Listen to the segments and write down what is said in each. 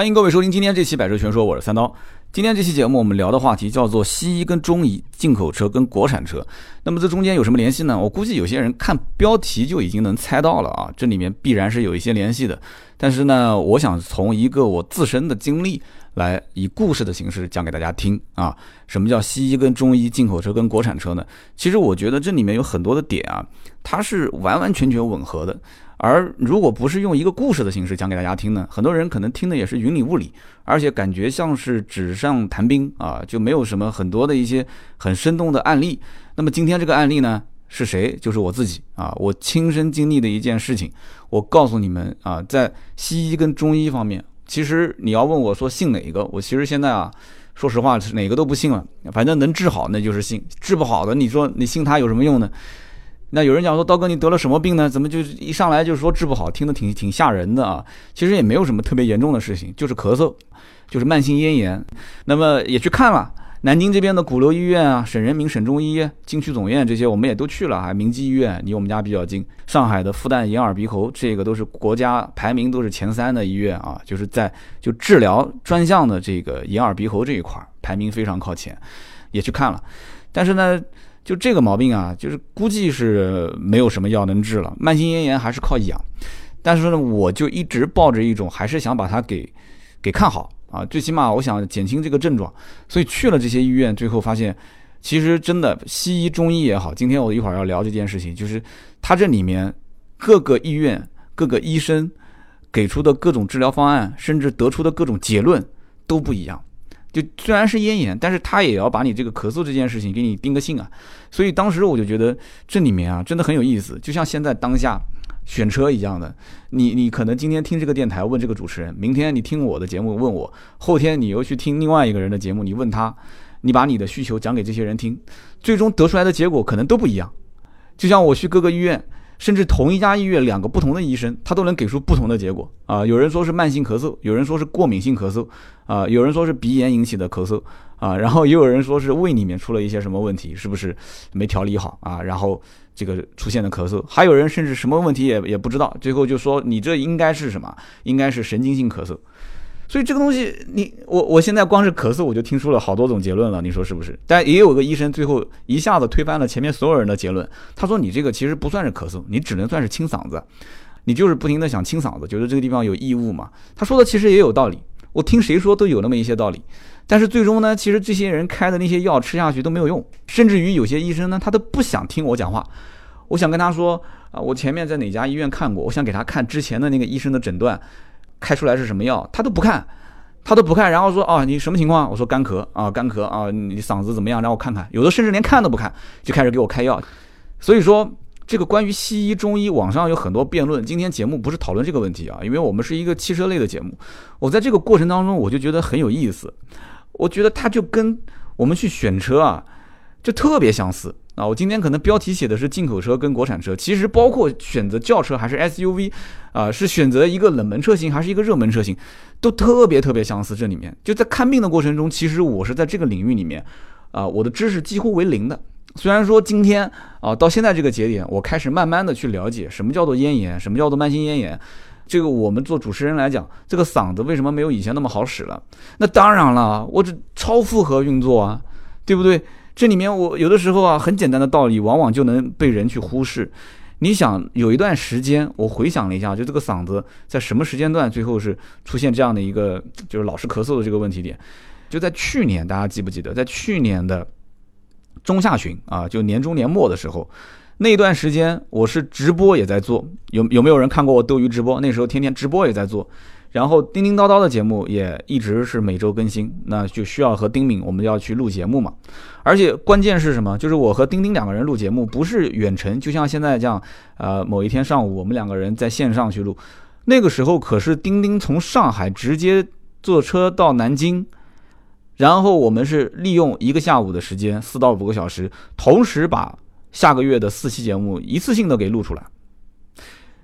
欢迎各位收听今天这期《百车全说》，我是三刀。今天这期节目我们聊的话题叫做西医跟中医、进口车跟国产车。那么这中间有什么联系呢？我估计有些人看标题就已经能猜到了啊，这里面必然是有一些联系的。但是呢，我想从一个我自身的经历来以故事的形式讲给大家听啊。什么叫西医跟中医、进口车跟国产车呢？其实我觉得这里面有很多的点啊，它是完完全全吻合的。而如果不是用一个故事的形式讲给大家听呢，很多人可能听的也是云里雾里，而且感觉像是纸上谈兵啊，就没有什么很多的一些很生动的案例。那么今天这个案例呢，是谁？就是我自己啊，我亲身经历的一件事情。我告诉你们啊，在西医跟中医方面，其实你要问我说信哪一个，我其实现在啊，说实话是哪个都不信了。反正能治好那就是信，治不好的你说你信他有什么用呢？那有人讲说，刀哥你得了什么病呢？怎么就一上来就说治不好，听得挺挺吓人的啊！其实也没有什么特别严重的事情，就是咳嗽，就是慢性咽炎。那么也去看了南京这边的鼓楼医院啊、省人民、省中医、京区总院这些，我们也都去了啊。明基医院离我们家比较近，上海的复旦眼耳鼻喉，这个都是国家排名都是前三的医院啊，就是在就治疗专项的这个眼耳鼻喉这一块儿排名非常靠前，也去看了，但是呢。就这个毛病啊，就是估计是没有什么药能治了。慢性咽炎还是靠养，但是呢，我就一直抱着一种还是想把它给给看好啊，最起码我想减轻这个症状，所以去了这些医院，最后发现，其实真的西医、中医也好，今天我一会儿要聊这件事情，就是它这里面各个医院、各个医生给出的各种治疗方案，甚至得出的各种结论都不一样。就虽然是咽炎，但是他也要把你这个咳嗽这件事情给你定个性啊，所以当时我就觉得这里面啊真的很有意思，就像现在当下选车一样的，你你可能今天听这个电台问这个主持人，明天你听我的节目问我，后天你又去听另外一个人的节目，你问他，你把你的需求讲给这些人听，最终得出来的结果可能都不一样。就像我去各个医院。甚至同一家医院两个不同的医生，他都能给出不同的结果啊！有人说是慢性咳嗽，有人说是过敏性咳嗽，啊，有人说是鼻炎引起的咳嗽，啊，然后也有人说是胃里面出了一些什么问题，是不是没调理好啊？然后这个出现的咳嗽，还有人甚至什么问题也也不知道，最后就说你这应该是什么？应该是神经性咳嗽。所以这个东西，你我我现在光是咳嗽，我就听出了好多种结论了，你说是不是？但也有个医生最后一下子推翻了前面所有人的结论，他说你这个其实不算是咳嗽，你只能算是清嗓子，你就是不停的想清嗓子，觉得这个地方有异物嘛。他说的其实也有道理，我听谁说都有那么一些道理。但是最终呢，其实这些人开的那些药吃下去都没有用，甚至于有些医生呢，他都不想听我讲话。我想跟他说啊，我前面在哪家医院看过，我想给他看之前的那个医生的诊断。开出来是什么药，他都不看，他都不看，然后说啊，你什么情况？我说干咳啊，干咳啊，你嗓子怎么样？让我看看。有的甚至连看都不看，就开始给我开药。所以说，这个关于西医、中医，网上有很多辩论。今天节目不是讨论这个问题啊，因为我们是一个汽车类的节目。我在这个过程当中，我就觉得很有意思。我觉得它就跟我们去选车啊，就特别相似。啊，我今天可能标题写的是进口车跟国产车，其实包括选择轿车还是 SUV，啊，是选择一个冷门车型还是一个热门车型，都特别特别相似。这里面就在看病的过程中，其实我是在这个领域里面，啊，我的知识几乎为零的。虽然说今天啊，到现在这个节点，我开始慢慢的去了解什么叫做咽炎，什么叫做慢性咽炎。这个我们做主持人来讲，这个嗓子为什么没有以前那么好使了？那当然了，我这超负荷运作啊，对不对？这里面我有的时候啊，很简单的道理，往往就能被人去忽视。你想，有一段时间，我回想了一下，就这个嗓子在什么时间段最后是出现这样的一个，就是老是咳嗽的这个问题点，就在去年，大家记不记得，在去年的中下旬啊，就年中年末的时候，那段时间我是直播也在做，有有没有人看过我斗鱼直播？那时候天天直播也在做。然后叮叮叨叨的节目也一直是每周更新，那就需要和丁敏我们要去录节目嘛。而且关键是什么？就是我和丁丁两个人录节目不是远程，就像现在这样，呃，某一天上午我们两个人在线上去录。那个时候可是丁丁从上海直接坐车到南京，然后我们是利用一个下午的时间，四到五个小时，同时把下个月的四期节目一次性的给录出来。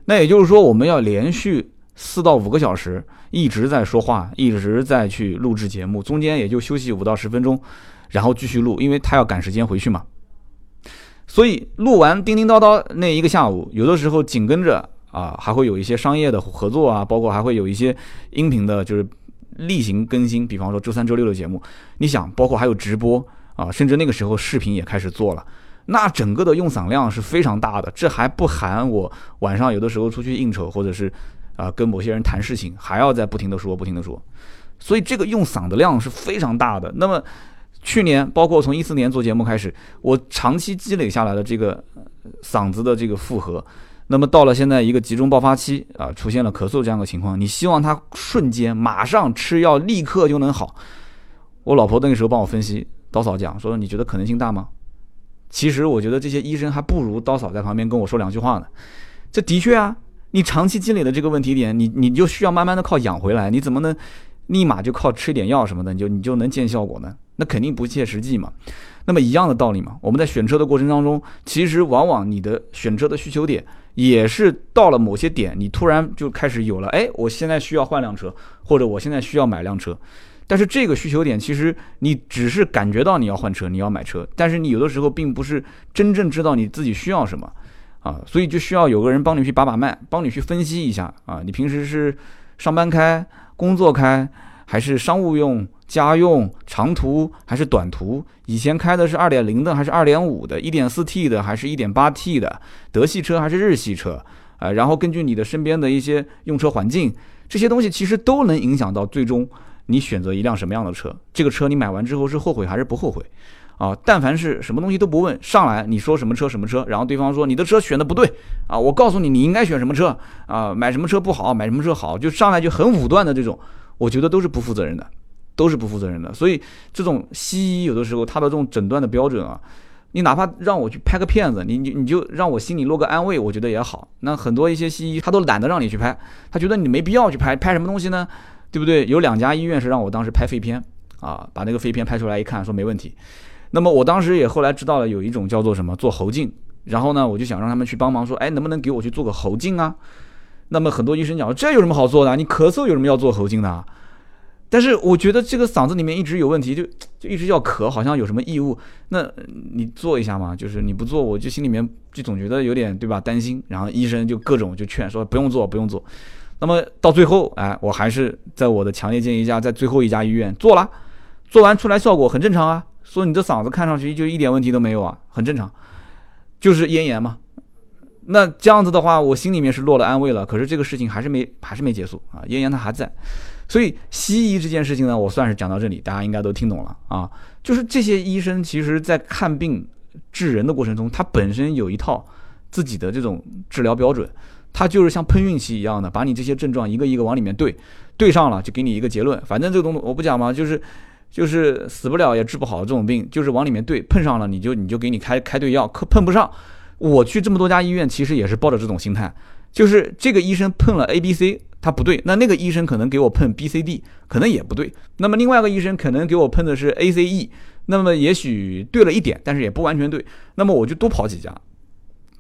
那也就是说，我们要连续。四到五个小时一直在说话，一直在去录制节目，中间也就休息五到十分钟，然后继续录，因为他要赶时间回去嘛。所以录完叮叮叨叨那一个下午，有的时候紧跟着啊，还会有一些商业的合作啊，包括还会有一些音频的，就是例行更新，比方说周三、周六的节目，你想，包括还有直播啊，甚至那个时候视频也开始做了，那整个的用嗓量是非常大的。这还不含我晚上有的时候出去应酬，或者是啊跟某些人谈事情，还要在不停的说、不停的说，所以这个用嗓的量是非常大的。那么去年，包括从一四年做节目开始，我长期积累下来的这个嗓子的这个负荷。那么到了现在一个集中爆发期啊，出现了咳嗽这样的情况，你希望它瞬间马上吃药立刻就能好？我老婆那个时候帮我分析，刀嫂讲说你觉得可能性大吗？其实我觉得这些医生还不如刀嫂在旁边跟我说两句话呢。这的确啊，你长期积累的这个问题点，你你就需要慢慢的靠养回来，你怎么能立马就靠吃点药什么的，你就你就能见效果呢？那肯定不切实际嘛。那么一样的道理嘛，我们在选车的过程当中，其实往往你的选车的需求点。也是到了某些点，你突然就开始有了，哎，我现在需要换辆车，或者我现在需要买辆车。但是这个需求点，其实你只是感觉到你要换车，你要买车，但是你有的时候并不是真正知道你自己需要什么啊，所以就需要有个人帮你去把把脉，帮你去分析一下啊。你平时是上班开，工作开，还是商务用？家用长途还是短途？以前开的是二点零的还是二点五的？一点四 T 的还是一点八 T 的？德系车还是日系车？啊，然后根据你的身边的一些用车环境，这些东西其实都能影响到最终你选择一辆什么样的车。这个车你买完之后是后悔还是不后悔？啊，但凡是什么东西都不问，上来你说什么车什么车，然后对方说你的车选的不对啊，我告诉你你应该选什么车啊，买什么车不好，买什么车好，就上来就很武断的这种，我觉得都是不负责任的。都是不负责任的，所以这种西医有的时候他的这种诊断的标准啊，你哪怕让我去拍个片子，你你你就让我心里落个安慰，我觉得也好。那很多一些西医他都懒得让你去拍，他觉得你没必要去拍，拍什么东西呢？对不对？有两家医院是让我当时拍肺片啊，把那个肺片拍出来一看，说没问题。那么我当时也后来知道了有一种叫做什么做喉镜，然后呢我就想让他们去帮忙说，哎，能不能给我去做个喉镜啊？那么很多医生讲，这有什么好做的？你咳嗽有什么要做喉镜的？但是我觉得这个嗓子里面一直有问题，就就一直要咳，好像有什么异物。那你做一下嘛，就是你不做，我就心里面就总觉得有点对吧？担心。然后医生就各种就劝说不用做，不用做。那么到最后，哎，我还是在我的强烈建议下，在最后一家医院做了，做完出来效果很正常啊。说你的嗓子看上去就一点问题都没有啊，很正常，就是咽炎嘛。那这样子的话，我心里面是落了安慰了。可是这个事情还是没还是没结束啊，咽炎它还在。所以西医这件事情呢，我算是讲到这里，大家应该都听懂了啊。就是这些医生其实，在看病治人的过程中，他本身有一套自己的这种治疗标准，他就是像碰运气一样的，把你这些症状一个一个往里面对，对上了就给你一个结论。反正这个东西我不讲嘛，就是就是死不了也治不好这种病，就是往里面对，碰上了你就你就给你开开对药，可碰不上。我去这么多家医院，其实也是抱着这种心态，就是这个医生碰了 A、B、C。他不对，那那个医生可能给我碰 B、C、D，可能也不对。那么另外一个医生可能给我碰的是 A、C、E，那么也许对了一点，但是也不完全对。那么我就多跑几家，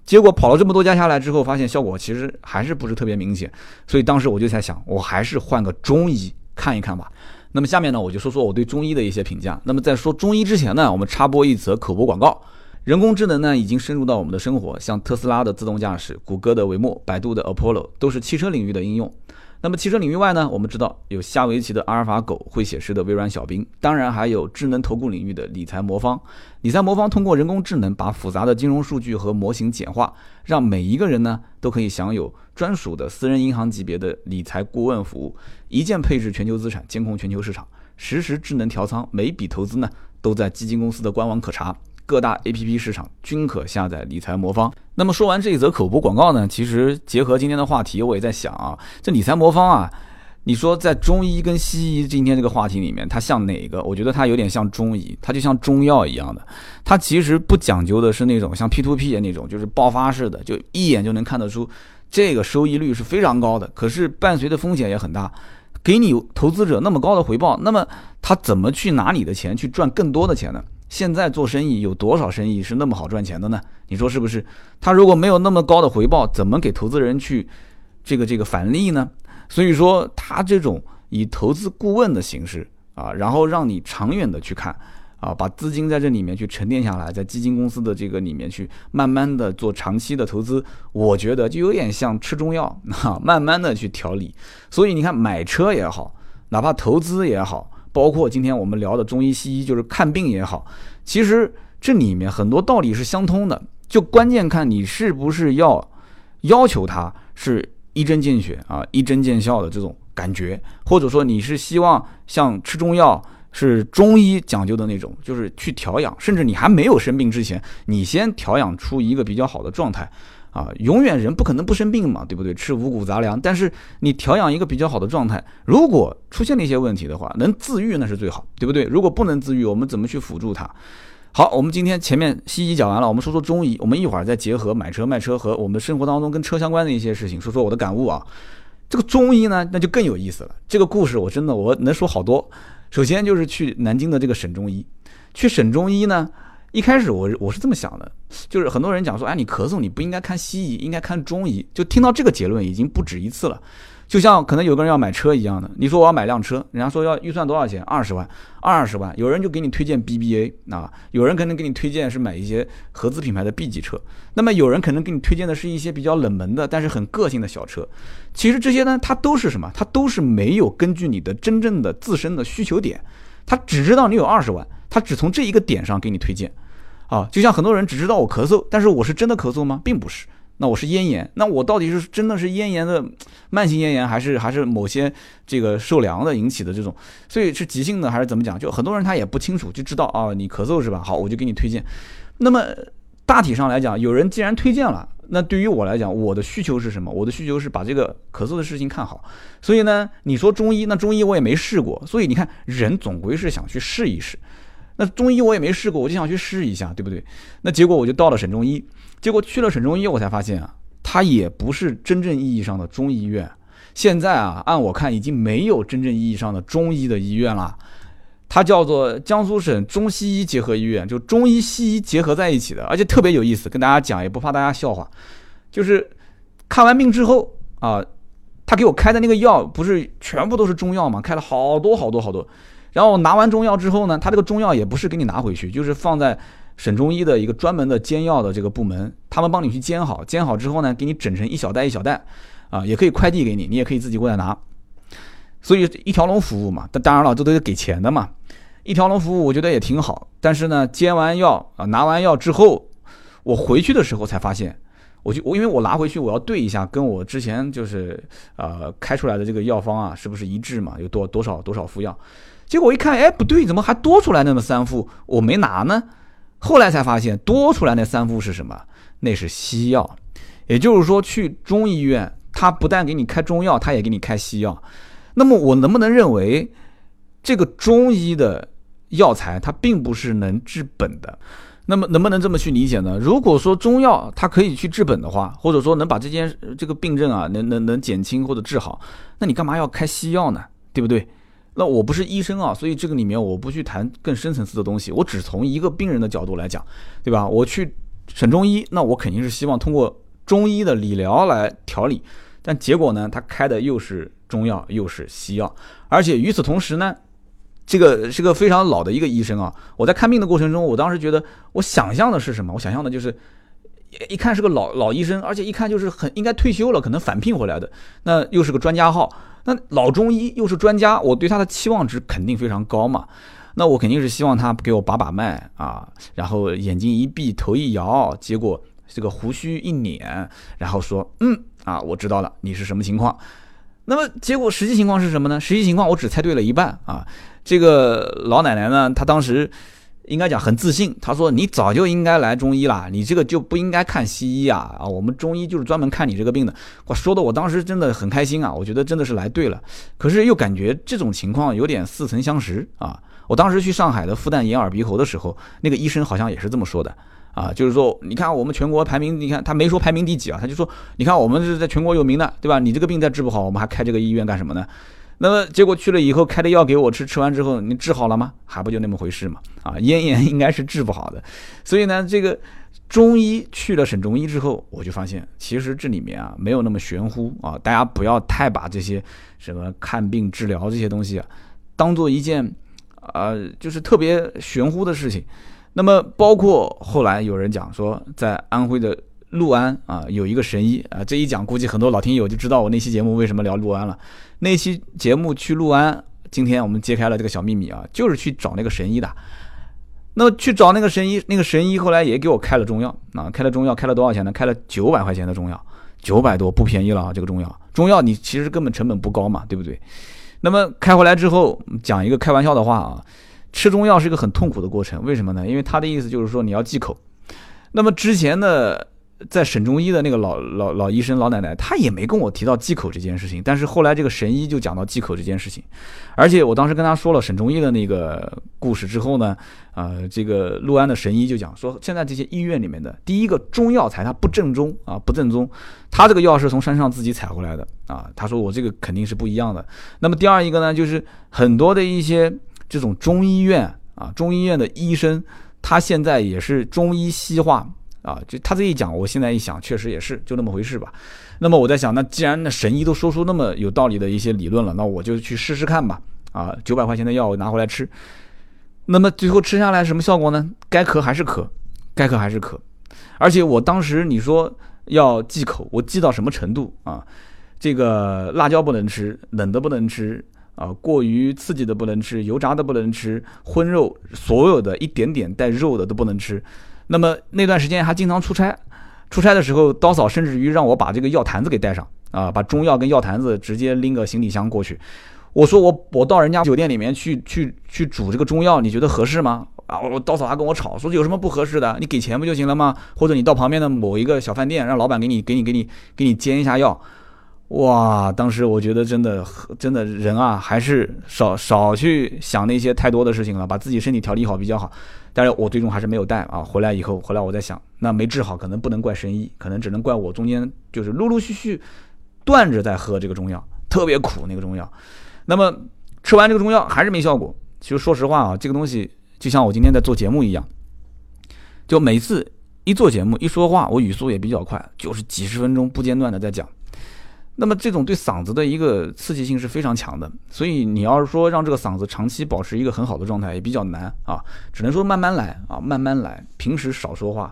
结果跑了这么多家下来之后，发现效果其实还是不是特别明显。所以当时我就在想，我还是换个中医看一看吧。那么下面呢，我就说说我对中医的一些评价。那么在说中医之前呢，我们插播一则口播广告。人工智能呢，已经深入到我们的生活，像特斯拉的自动驾驶、谷歌的维默、百度的 Apollo，都是汽车领域的应用。那么汽车领域外呢，我们知道有下围棋的阿尔法狗，会写诗的微软小冰，当然还有智能投顾领域的理财魔方。理财魔方通过人工智能把复杂的金融数据和模型简化，让每一个人呢都可以享有专属的私人银行级别的理财顾问服务，一键配置全球资产，监控全球市场，实时智能调仓，每笔投资呢都在基金公司的官网可查。各大 A P P 市场均可下载理财魔方。那么说完这一则口播广告呢，其实结合今天的话题，我也在想啊，这理财魔方啊，你说在中医跟西医今天这个话题里面，它像哪个？我觉得它有点像中医，它就像中药一样的，它其实不讲究的是那种像 P to P 那种，就是爆发式的，就一眼就能看得出这个收益率是非常高的，可是伴随的风险也很大，给你投资者那么高的回报，那么他怎么去拿你的钱去赚更多的钱呢？现在做生意有多少生意是那么好赚钱的呢？你说是不是？他如果没有那么高的回报，怎么给投资人去这个这个返利呢？所以说，他这种以投资顾问的形式啊，然后让你长远的去看啊，把资金在这里面去沉淀下来，在基金公司的这个里面去慢慢的做长期的投资，我觉得就有点像吃中药啊，慢慢的去调理。所以你看买车也好哪怕投资也好，包括今天我们聊的中医西医，就是看病也好，其实这里面很多道理是相通的，就关键看你是不是要要求它是一针见血啊，一针见效的这种感觉，或者说你是希望像吃中药。是中医讲究的那种，就是去调养，甚至你还没有生病之前，你先调养出一个比较好的状态，啊，永远人不可能不生病嘛，对不对？吃五谷杂粮，但是你调养一个比较好的状态，如果出现了一些问题的话，能自愈那是最好，对不对？如果不能自愈，我们怎么去辅助它？好，我们今天前面西医讲完了，我们说说中医，我们一会儿再结合买车卖车和我们生活当中跟车相关的一些事情，说说我的感悟啊。这个中医呢，那就更有意思了。这个故事我真的我能说好多。首先就是去南京的这个省中医，去省中医呢，一开始我我是这么想的，就是很多人讲说，哎，你咳嗽你不应该看西医，应该看中医，就听到这个结论已经不止一次了。就像可能有个人要买车一样的，你说我要买辆车，人家说要预算多少钱？二十万，二十万，有人就给你推荐 BBA 啊，有人可能给你推荐是买一些合资品牌的 B 级车，那么有人可能给你推荐的是一些比较冷门的，但是很个性的小车。其实这些呢，它都是什么？它都是没有根据你的真正的自身的需求点，他只知道你有二十万，他只从这一个点上给你推荐。啊，就像很多人只知道我咳嗽，但是我是真的咳嗽吗？并不是。那我是咽炎，那我到底是真的是咽炎的慢性咽炎，还是还是某些这个受凉的引起的这种？所以是急性的还是怎么讲？就很多人他也不清楚，就知道啊，你咳嗽是吧？好，我就给你推荐。那么大体上来讲，有人既然推荐了，那对于我来讲，我的需求是什么？我的需求是把这个咳嗽的事情看好。所以呢，你说中医，那中医我也没试过，所以你看，人总归是想去试一试。那中医我也没试过，我就想去试一下，对不对？那结果我就到了省中医。结果去了省中医，我才发现啊，它也不是真正意义上的中医院。现在啊，按我看，已经没有真正意义上的中医的医院了。它叫做江苏省中西医结合医院，就中医西医结合在一起的，而且特别有意思。跟大家讲，也不怕大家笑话，就是看完病之后啊，他给我开的那个药不是全部都是中药嘛，开了好多好多好多。然后拿完中药之后呢，他这个中药也不是给你拿回去，就是放在。省中医的一个专门的煎药的这个部门，他们帮你去煎好，煎好之后呢，给你整成一小袋一小袋，啊，也可以快递给你，你也可以自己过来拿。所以一条龙服务嘛，但当然了，这都是给钱的嘛。一条龙服务我觉得也挺好，但是呢，煎完药啊，拿完药之后，我回去的时候才发现，我就我因为我拿回去我要对一下，跟我之前就是呃开出来的这个药方啊，是不是一致嘛？有多多少多少副药？结果一看，哎，不对，怎么还多出来那么三副？我没拿呢。后来才发现多出来那三副是什么？那是西药，也就是说去中医院，他不但给你开中药，他也给你开西药。那么我能不能认为这个中医的药材它并不是能治本的？那么能不能这么去理解呢？如果说中药它可以去治本的话，或者说能把这件这个病症啊能能能减轻或者治好，那你干嘛要开西药呢？对不对？那我不是医生啊，所以这个里面我不去谈更深层次的东西，我只从一个病人的角度来讲，对吧？我去省中医，那我肯定是希望通过中医的理疗来调理，但结果呢，他开的又是中药又是西药，而且与此同时呢，这个是个非常老的一个医生啊。我在看病的过程中，我当时觉得我想象的是什么？我想象的就是一看是个老老医生，而且一看就是很应该退休了，可能返聘回来的，那又是个专家号。那老中医又是专家，我对他的期望值肯定非常高嘛。那我肯定是希望他给我把把脉啊，然后眼睛一闭，头一摇，结果这个胡须一捻，然后说，嗯啊，我知道了，你是什么情况。那么结果实际情况是什么呢？实际情况我只猜对了一半啊。这个老奶奶呢，她当时。应该讲很自信，她说你早就应该来中医了，你这个就不应该看西医啊啊！我们中医就是专门看你这个病的。我说的我当时真的很开心啊，我觉得真的是来对了。可是又感觉这种情况有点似曾相识啊！我当时去上海的复旦眼耳鼻喉的时候，那个医生好像也是这么说的啊，就是说你看我们全国排名，你看他没说排名第几啊，他就说你看我们是在全国有名的，对吧？你这个病再治不好，我们还开这个医院干什么呢？那么结果去了以后开的药给我吃，吃完之后你治好了吗？还不就那么回事嘛？啊，咽炎应该是治不好的。所以呢，这个中医去了省中医之后，我就发现其实这里面啊没有那么玄乎啊。大家不要太把这些什么看病治疗这些东西啊当做一件啊就是特别玄乎的事情。那么包括后来有人讲说，在安徽的六安啊有一个神医啊，这一讲估计很多老听友就知道我那期节目为什么聊六安了。那期节目去六安今天我们揭开了这个小秘密啊，就是去找那个神医的。那么去找那个神医，那个神医后来也给我开了中药啊，开了中药，开了多少钱呢？开了九百块钱的中药，九百多不便宜了啊！这个中药，中药你其实根本成本不高嘛，对不对？那么开回来之后，讲一个开玩笑的话啊，吃中药是一个很痛苦的过程，为什么呢？因为他的意思就是说你要忌口。那么之前呢。在省中医的那个老老老医生老奶奶，她也没跟我提到忌口这件事情，但是后来这个神医就讲到忌口这件事情，而且我当时跟他说了省中医的那个故事之后呢，呃，这个陆安的神医就讲说，现在这些医院里面的第一个中药材它不正宗啊，不正宗，他这个药是从山上自己采回来的啊，他说我这个肯定是不一样的。那么第二一个呢，就是很多的一些这种中医院啊，中医院的医生，他现在也是中医西化。啊，就他这一讲，我现在一想，确实也是就那么回事吧。那么我在想，那既然那神医都说出那么有道理的一些理论了，那我就去试试看吧。啊，九百块钱的药我拿回来吃，那么最后吃下来什么效果呢？该咳还是咳，该咳还是咳。而且我当时你说要忌口，我忌到什么程度啊？这个辣椒不能吃，冷的不能吃啊，过于刺激的不能吃，油炸的不能吃，荤肉所有的一点点带肉的都不能吃。那么那段时间还经常出差，出差的时候，刀嫂甚至于让我把这个药坛子给带上啊，把中药跟药坛子直接拎个行李箱过去。我说我我到人家酒店里面去去去煮这个中药，你觉得合适吗？啊，我刀嫂还跟我吵，说有什么不合适的？你给钱不就行了吗？或者你到旁边的某一个小饭店，让老板给你给你给你给你煎一下药。哇，当时我觉得真的真的人啊，还是少少去想那些太多的事情了，把自己身体调理好比较好。但是我最终还是没有带啊！回来以后，回来我在想，那没治好，可能不能怪神医，可能只能怪我中间就是陆陆续续断着在喝这个中药，特别苦那个中药。那么吃完这个中药还是没效果。其实说实话啊，这个东西就像我今天在做节目一样，就每次一做节目一说话，我语速也比较快，就是几十分钟不间断的在讲。那么这种对嗓子的一个刺激性是非常强的，所以你要是说让这个嗓子长期保持一个很好的状态也比较难啊，只能说慢慢来啊，慢慢来，平时少说话。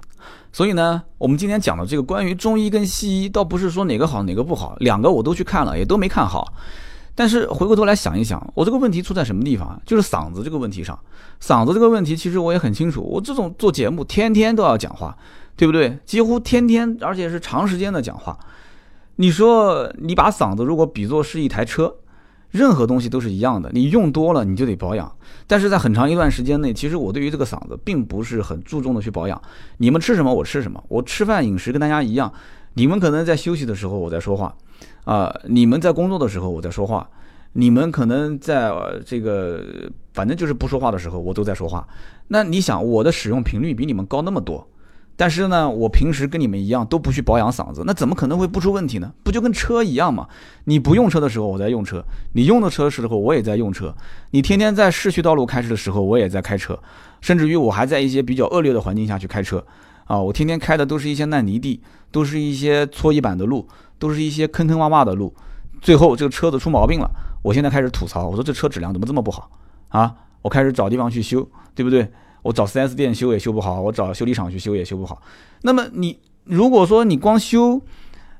所以呢，我们今天讲的这个关于中医跟西医，倒不是说哪个好哪个不好，两个我都去看了，也都没看好。但是回过头来想一想，我这个问题出在什么地方？就是嗓子这个问题上。嗓子这个问题其实我也很清楚，我这种做节目天天都要讲话，对不对？几乎天天，而且是长时间的讲话。你说你把嗓子如果比作是一台车，任何东西都是一样的，你用多了你就得保养。但是在很长一段时间内，其实我对于这个嗓子并不是很注重的去保养。你们吃什么我吃什么，我吃饭饮食跟大家一样。你们可能在休息的时候我在说话，啊，你们在工作的时候我在说话，你们可能在这个反正就是不说话的时候我都在说话。那你想我的使用频率比你们高那么多？但是呢，我平时跟你们一样都不去保养嗓子，那怎么可能会不出问题呢？不就跟车一样吗？你不用车的时候我在用车，你用的车的时候我也在用车。你天天在市区道路开车的时候我也在开车，甚至于我还在一些比较恶劣的环境下去开车啊！我天天开的都是一些烂泥地，都是一些搓衣板的路，都是一些坑坑洼洼的路。最后这个车子出毛病了，我现在开始吐槽，我说这车质量怎么这么不好啊？我开始找地方去修，对不对？我找 4S 店修也修不好，我找修理厂去修也修不好。那么你如果说你光修，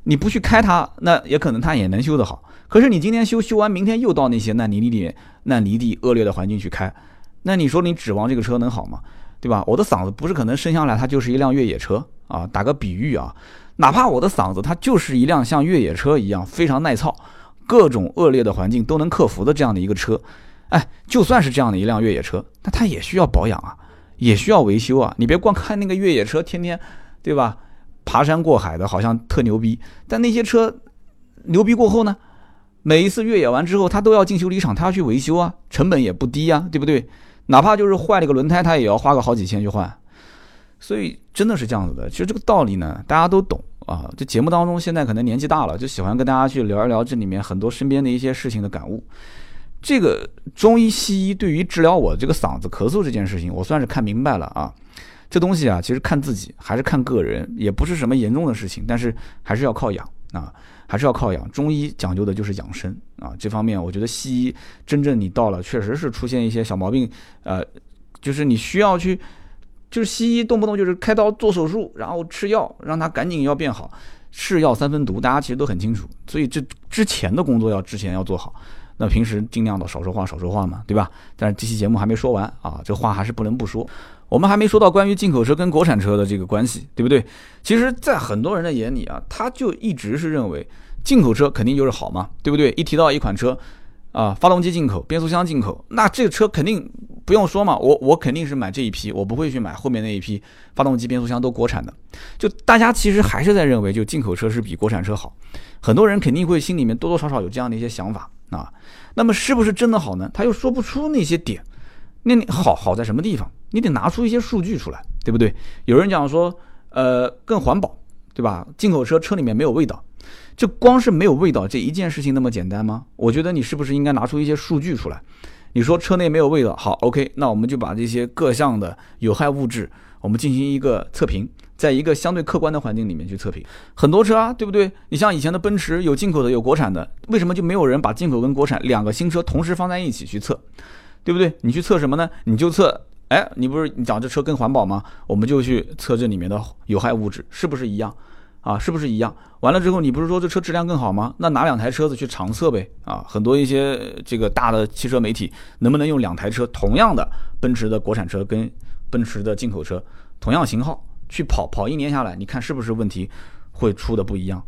你不去开它，那也可能它也能修得好。可是你今天修，修完明天又到那些烂泥地里、烂泥地恶劣的环境去开，那你说你指望这个车能好吗？对吧？我的嗓子不是可能生下来它就是一辆越野车啊？打个比喻啊，哪怕我的嗓子它就是一辆像越野车一样非常耐操，各种恶劣的环境都能克服的这样的一个车，哎，就算是这样的一辆越野车，那它也需要保养啊。也需要维修啊！你别光看那个越野车，天天，对吧？爬山过海的，好像特牛逼。但那些车牛逼过后呢？每一次越野完之后，他都要进修理厂，他要去维修啊，成本也不低呀，对不对？哪怕就是坏了个轮胎，他也要花个好几千去换。所以真的是这样子的。其实这个道理呢，大家都懂啊。这节目当中，现在可能年纪大了，就喜欢跟大家去聊一聊这里面很多身边的一些事情的感悟。这个中医西医对于治疗我这个嗓子咳嗽这件事情，我算是看明白了啊。这东西啊，其实看自己还是看个人，也不是什么严重的事情，但是还是要靠养啊，还是要靠养。中医讲究的就是养生啊，这方面我觉得西医真正你到了，确实是出现一些小毛病，呃，就是你需要去，就是西医动不动就是开刀做手术，然后吃药让他赶紧要变好，是药三分毒，大家其实都很清楚，所以这之前的工作要之前要做好。那平时尽量的少说话，少说话嘛，对吧？但是这期节目还没说完啊，这话还是不能不说。我们还没说到关于进口车跟国产车的这个关系，对不对？其实，在很多人的眼里啊，他就一直是认为进口车肯定就是好嘛，对不对？一提到一款车，啊，发动机进口，变速箱进口，那这个车肯定不用说嘛，我我肯定是买这一批，我不会去买后面那一批发动机、变速箱都国产的。就大家其实还是在认为，就进口车是比国产车好。很多人肯定会心里面多多少少有这样的一些想法啊。那么是不是真的好呢？他又说不出那些点。那你好好在什么地方？你得拿出一些数据出来，对不对？有人讲说，呃，更环保，对吧？进口车车里面没有味道，就光是没有味道这一件事情那么简单吗？我觉得你是不是应该拿出一些数据出来？你说车内没有味道，好，OK，那我们就把这些各项的有害物质，我们进行一个测评，在一个相对客观的环境里面去测评。很多车啊，对不对？你像以前的奔驰，有进口的，有国产的，为什么就没有人把进口跟国产两个新车同时放在一起去测？对不对？你去测什么呢？你就测，哎，你不是你讲这车更环保吗？我们就去测这里面的有害物质是不是一样啊？是不是一样？完了之后，你不是说这车质量更好吗？那拿两台车子去长测呗啊！很多一些这个大的汽车媒体能不能用两台车同样的奔驰的国产车跟奔驰的进口车同样型号去跑跑一年下来，你看是不是问题会出的不一样？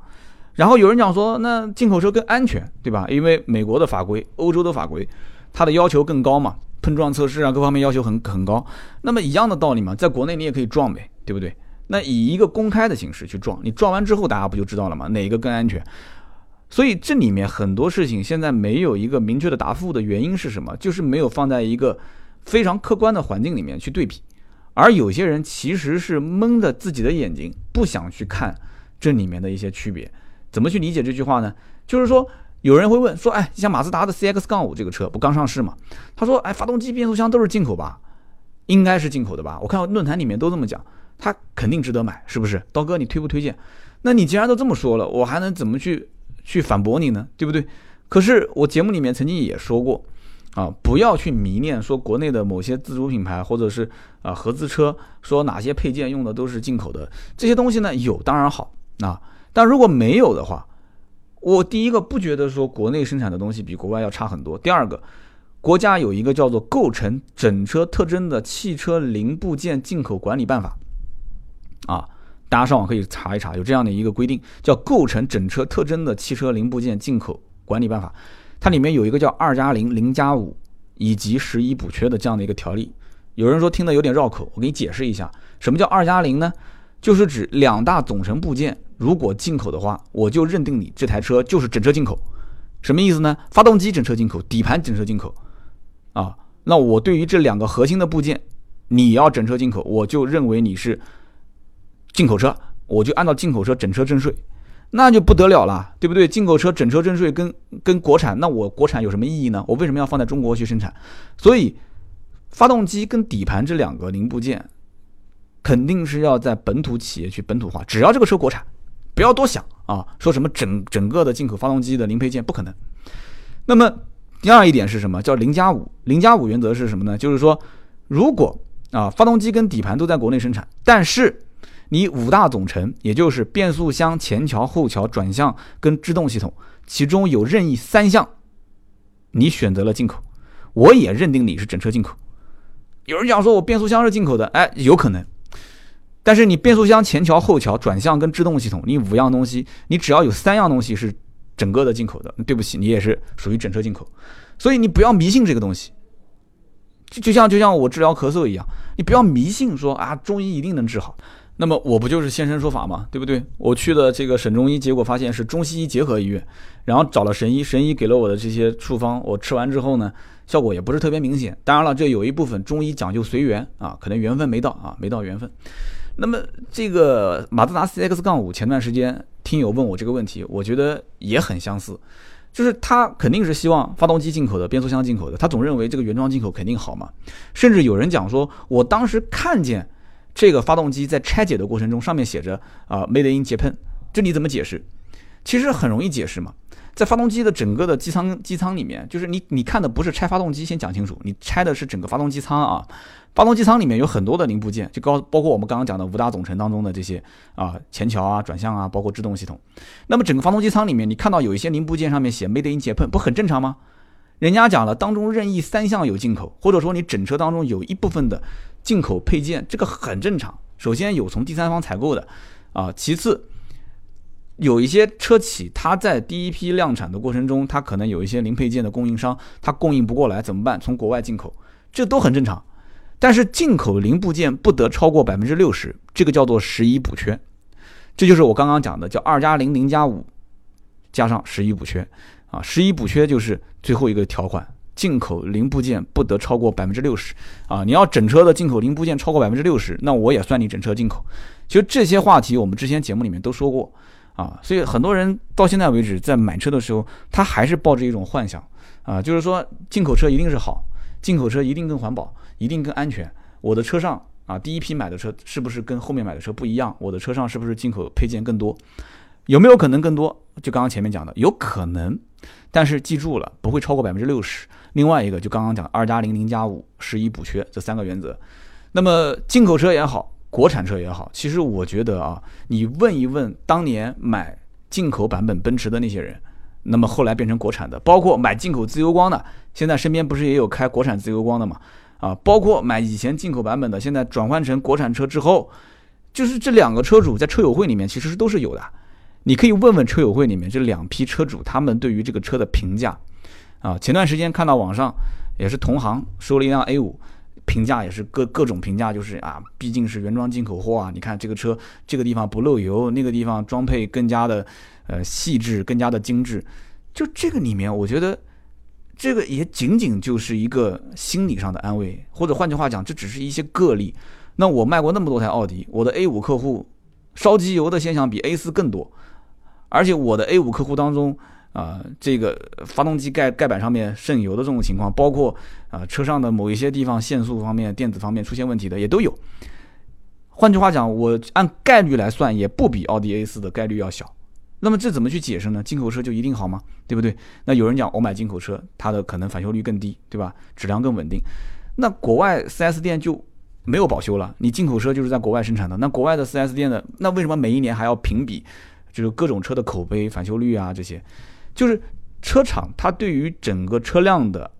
然后有人讲说，那进口车更安全，对吧？因为美国的法规、欧洲的法规。它的要求更高嘛，碰撞测试啊，各方面要求很很高。那么一样的道理嘛，在国内你也可以撞呗，对不对？那以一个公开的形式去撞，你撞完之后大家不就知道了吗？哪一个更安全？所以这里面很多事情现在没有一个明确的答复的原因是什么？就是没有放在一个非常客观的环境里面去对比。而有些人其实是蒙着自己的眼睛，不想去看这里面的一些区别。怎么去理解这句话呢？就是说。有人会问说：“哎，像马自达的 CX 杠五这个车不刚上市吗？”他说：“哎，发动机、变速箱都是进口吧？应该是进口的吧？我看论坛里面都这么讲，它肯定值得买，是不是？刀哥，你推不推荐？那你既然都这么说了，我还能怎么去去反驳你呢？对不对？可是我节目里面曾经也说过，啊，不要去迷恋说国内的某些自主品牌或者是啊合资车，说哪些配件用的都是进口的，这些东西呢有当然好啊，但如果没有的话。”我第一个不觉得说国内生产的东西比国外要差很多。第二个，国家有一个叫做《构成整车特征的汽车零部件进口管理办法》，啊，大家上网可以查一查，有这样的一个规定，叫《构成整车特征的汽车零部件进口管理办法》，它里面有一个叫“二加零”“零加五”以及“十一补缺”的这样的一个条例。有人说听得有点绕口，我给你解释一下，什么叫“二加零”呢？就是指两大总成部件。如果进口的话，我就认定你这台车就是整车进口，什么意思呢？发动机整车进口，底盘整车进口，啊，那我对于这两个核心的部件，你要整车进口，我就认为你是进口车，我就按照进口车整车征税，那就不得了了，对不对？进口车整车征税跟跟国产，那我国产有什么意义呢？我为什么要放在中国去生产？所以，发动机跟底盘这两个零部件，肯定是要在本土企业去本土化，只要这个车国产。不要多想啊！说什么整整个的进口发动机的零配件不可能。那么第二一点是什么？叫零加五。零加五原则是什么呢？就是说，如果啊发动机跟底盘都在国内生产，但是你五大总成，也就是变速箱、前桥、后桥、转向跟制动系统，其中有任意三项，你选择了进口，我也认定你是整车进口。有人讲说我变速箱是进口的，哎，有可能。但是你变速箱、前桥、后桥、转向跟制动系统，你五样东西，你只要有三样东西是整个的进口的，对不起，你也是属于整车进口。所以你不要迷信这个东西，就就像就像我治疗咳嗽一样，你不要迷信说啊中医一定能治好。那么我不就是现身说法吗？对不对？我去了这个省中医，结果发现是中西医结合医院，然后找了神医，神医给了我的这些处方，我吃完之后呢，效果也不是特别明显。当然了，这有一部分中医讲究随缘啊，可能缘分没到啊，没到缘分。那么这个马自达 CX 杠五，前段时间听友问我这个问题，我觉得也很相似，就是他肯定是希望发动机进口的，变速箱进口的，他总认为这个原装进口肯定好嘛。甚至有人讲说，我当时看见这个发动机在拆解的过程中，上面写着啊 Made in Japan，这你怎么解释？其实很容易解释嘛，在发动机的整个的机舱机舱里面，就是你你看的不是拆发动机，先讲清楚，你拆的是整个发动机舱啊。发动机舱里面有很多的零部件，就高包括我们刚刚讲的五大总成当中的这些啊前桥啊转向啊，包括制动系统。那么整个发动机舱里面，你看到有一些零部件上面写 Made in Japan，不很正常吗？人家讲了，当中任意三项有进口，或者说你整车当中有一部分的进口配件，这个很正常。首先有从第三方采购的，啊，其次有一些车企它在第一批量产的过程中，它可能有一些零配件的供应商，它供应不过来怎么办？从国外进口，这都很正常。但是进口零部件不得超过百分之六十，这个叫做十一补缺，这就是我刚刚讲的叫二加零零加五加上十一补缺。啊，十一补缺就是最后一个条款，进口零部件不得超过百分之六十。啊，你要整车的进口零部件超过百分之六十，那我也算你整车进口。其实这些话题我们之前节目里面都说过啊，所以很多人到现在为止在买车的时候，他还是抱着一种幻想啊，就是说进口车一定是好，进口车一定更环保，一定更安全。我的车上啊，第一批买的车是不是跟后面买的车不一样？我的车上是不是进口配件更多？有没有可能更多？就刚刚前面讲的，有可能，但是记住了，不会超过百分之六十。另外一个就刚刚讲二加零零加五十一补缺这三个原则。那么进口车也好，国产车也好，其实我觉得啊，你问一问当年买进口版本奔驰的那些人，那么后来变成国产的，包括买进口自由光的，现在身边不是也有开国产自由光的嘛？啊，包括买以前进口版本的，现在转换成国产车之后，就是这两个车主在车友会里面其实是都是有的。你可以问问车友会里面这两批车主，他们对于这个车的评价，啊，前段时间看到网上也是同行收了一辆 A 五，评价也是各各种评价，就是啊，毕竟是原装进口货啊，你看这个车这个地方不漏油，那个地方装配更加的呃细致，更加的精致，就这个里面，我觉得这个也仅仅就是一个心理上的安慰，或者换句话讲，这只是一些个例。那我卖过那么多台奥迪，我的 A 五客户烧机油的现象比 A 四更多。而且我的 A 五客户当中，啊，这个发动机盖盖板上面渗油的这种情况，包括啊车上的某一些地方限速方面、电子方面出现问题的也都有。换句话讲，我按概率来算，也不比奥迪 A 四的概率要小。那么这怎么去解释呢？进口车就一定好吗？对不对？那有人讲我买进口车，它的可能返修率更低，对吧？质量更稳定。那国外 4S 店就没有保修了？你进口车就是在国外生产的，那国外的 4S 店的，那为什么每一年还要评比？就是各种车的口碑、返修率啊，这些，就是车厂它对于整个车辆的，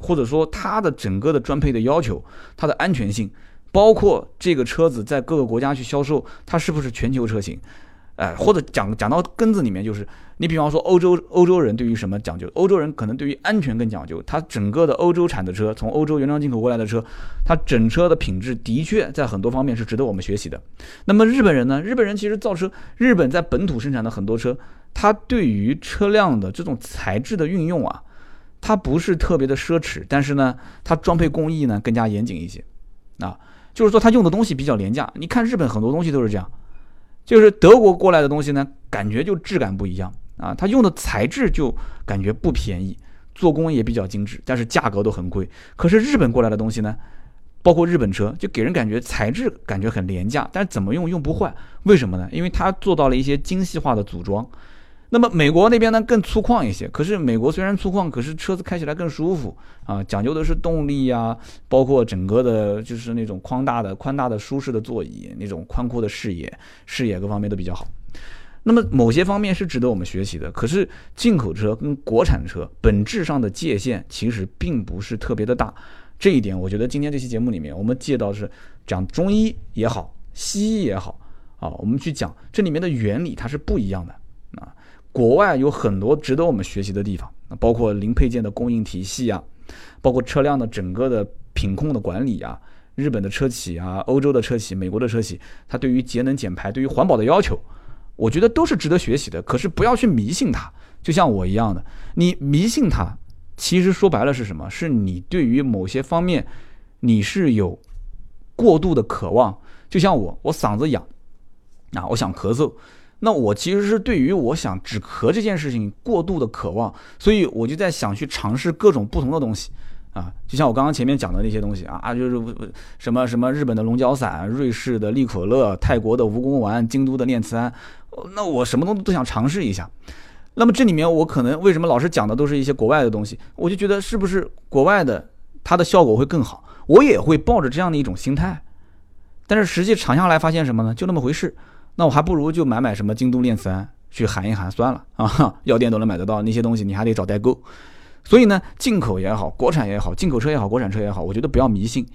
或者说它的整个的装配的要求，它的安全性，包括这个车子在各个国家去销售，它是不是全球车型？哎，或者讲讲到根子里面，就是你比方说欧洲欧洲人对于什么讲究？欧洲人可能对于安全更讲究。它整个的欧洲产的车，从欧洲原装进口过来的车，它整车的品质的确在很多方面是值得我们学习的。那么日本人呢？日本人其实造车，日本在本土生产的很多车，它对于车辆的这种材质的运用啊，它不是特别的奢侈，但是呢，它装配工艺呢更加严谨一些。啊，就是说它用的东西比较廉价。你看日本很多东西都是这样。就是德国过来的东西呢，感觉就质感不一样啊，它用的材质就感觉不便宜，做工也比较精致，但是价格都很贵。可是日本过来的东西呢，包括日本车，就给人感觉材质感觉很廉价，但是怎么用用不坏，为什么呢？因为它做到了一些精细化的组装。那么美国那边呢更粗犷一些，可是美国虽然粗犷，可是车子开起来更舒服啊，讲究的是动力呀，包括整个的就是那种宽大的、宽大的舒适的座椅，那种宽阔的视野，视野各方面都比较好。那么某些方面是值得我们学习的，可是进口车跟国产车本质上的界限其实并不是特别的大，这一点我觉得今天这期节目里面我们借到是讲中医也好，西医也好啊，我们去讲这里面的原理它是不一样的。国外有很多值得我们学习的地方，包括零配件的供应体系啊，包括车辆的整个的品控的管理啊，日本的车企啊，欧洲的车企，美国的车企，它对于节能减排、对于环保的要求，我觉得都是值得学习的。可是不要去迷信它，就像我一样的，你迷信它，其实说白了是什么？是你对于某些方面，你是有过度的渴望。就像我，我嗓子痒，啊，我想咳嗽。那我其实是对于我想止咳这件事情过度的渴望，所以我就在想去尝试各种不同的东西，啊，就像我刚刚前面讲的那些东西啊啊，就是什么什么日本的龙角散、瑞士的利可乐、泰国的蜈蚣丸、京都的念慈庵，那我什么东西都想尝试一下。那么这里面我可能为什么老是讲的都是一些国外的东西？我就觉得是不是国外的它的效果会更好？我也会抱着这样的一种心态，但是实际尝下来发现什么呢？就那么回事。那我还不如就买买什么京都念慈庵去含一含算了啊，药店都能买得到那些东西，你还得找代购。所以呢，进口也好，国产也好，进口车也好，国产车也好，我觉得不要迷信。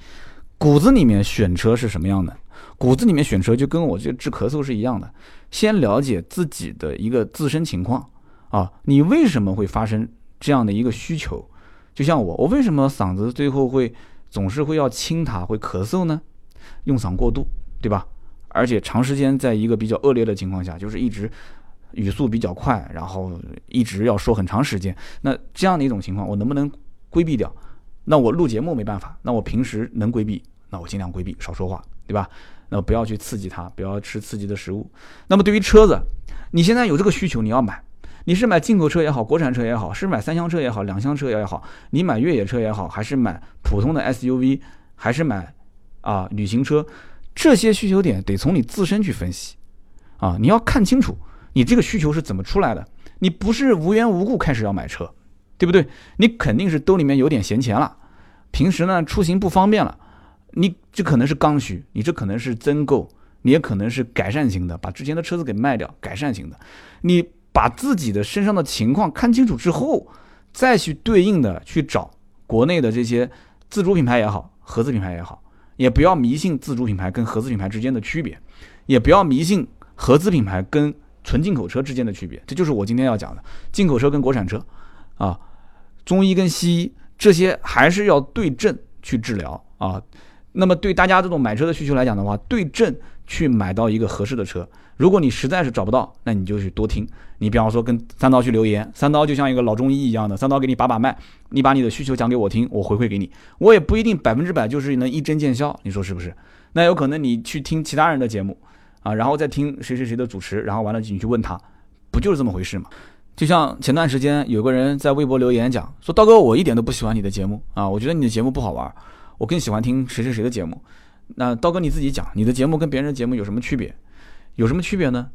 骨子里面选车是什么样的？骨子里面选车就跟我这治咳嗽是一样的，先了解自己的一个自身情况啊，你为什么会发生这样的一个需求？就像我，我为什么嗓子最后会总是会要清它，会咳嗽呢？用嗓过度，对吧？而且长时间在一个比较恶劣的情况下，就是一直语速比较快，然后一直要说很长时间，那这样的一种情况，我能不能规避掉？那我录节目没办法，那我平时能规避，那我尽量规避，少说话，对吧？那不要去刺激它，不要吃刺激的食物。那么对于车子，你现在有这个需求，你要买，你是买进口车也好，国产车也好，是买三厢车也好，两厢车也好，你买越野车也好，还是买普通的 SUV，还是买啊旅行车？这些需求点得从你自身去分析，啊，你要看清楚你这个需求是怎么出来的。你不是无缘无故开始要买车，对不对？你肯定是兜里面有点闲钱了，平时呢出行不方便了，你这可能是刚需，你这可能是增购，你也可能是改善型的，把之前的车子给卖掉，改善型的。你把自己的身上的情况看清楚之后，再去对应的去找国内的这些自主品牌也好，合资品牌也好。也不要迷信自主品牌跟合资品牌之间的区别，也不要迷信合资品牌跟纯进口车之间的区别。这就是我今天要讲的，进口车跟国产车，啊，中医跟西医这些还是要对症去治疗啊。那么对大家这种买车的需求来讲的话，对症去买到一个合适的车。如果你实在是找不到，那你就去多听。你比方说跟三刀去留言，三刀就像一个老中医一样的，三刀给你把把脉，你把你的需求讲给我听，我回馈给你。我也不一定百分之百就是能一针见效，你说是不是？那有可能你去听其他人的节目啊，然后再听谁谁谁的主持，然后完了你去问他，不就是这么回事吗？就像前段时间有个人在微博留言讲说，刀哥我一点都不喜欢你的节目啊，我觉得你的节目不好玩，我更喜欢听谁谁谁的节目。那刀哥你自己讲，你的节目跟别人的节目有什么区别？有什么区别呢？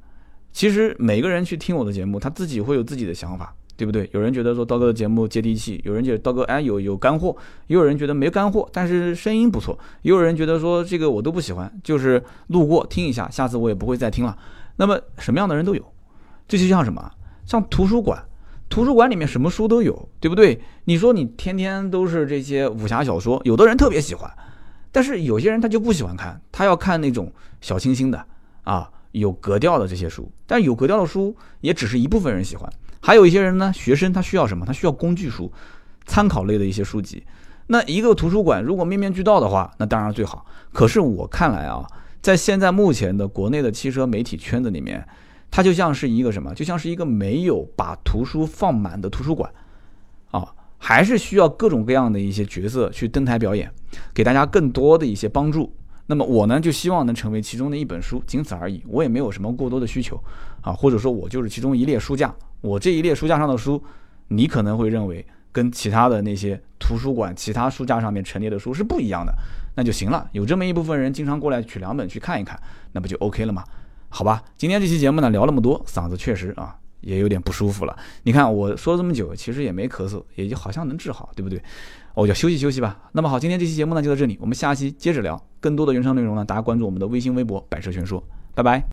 其实每个人去听我的节目，他自己会有自己的想法，对不对？有人觉得说刀哥的节目接地气，有人觉得刀哥哎有有干货，也有人觉得没干货，但是声音不错，也有人觉得说这个我都不喜欢，就是路过听一下，下次我也不会再听了。那么什么样的人都有，这就像什么？像图书馆，图书馆里面什么书都有，对不对？你说你天天都是这些武侠小说，有的人特别喜欢，但是有些人他就不喜欢看，他要看那种小清新的啊。有格调的这些书，但有格调的书也只是一部分人喜欢，还有一些人呢，学生他需要什么？他需要工具书、参考类的一些书籍。那一个图书馆如果面面俱到的话，那当然最好。可是我看来啊，在现在目前的国内的汽车媒体圈子里面，它就像是一个什么？就像是一个没有把图书放满的图书馆，还是需要各种各样的一些角色去登台表演，给大家更多的一些帮助。那么我呢，就希望能成为其中的一本书，仅此而已。我也没有什么过多的需求，啊，或者说我就是其中一列书架。我这一列书架上的书，你可能会认为跟其他的那些图书馆其他书架上面陈列的书是不一样的，那就行了。有这么一部分人经常过来取两本去看一看，那不就 OK 了吗？好吧，今天这期节目呢聊那么多，嗓子确实啊。也有点不舒服了。你看我说了这么久，其实也没咳嗽，也就好像能治好，对不对？我就休息休息吧。那么好，今天这期节目呢就到这里，我们下期接着聊更多的原创内容呢。大家关注我们的微信、微博“百车全说”，拜拜。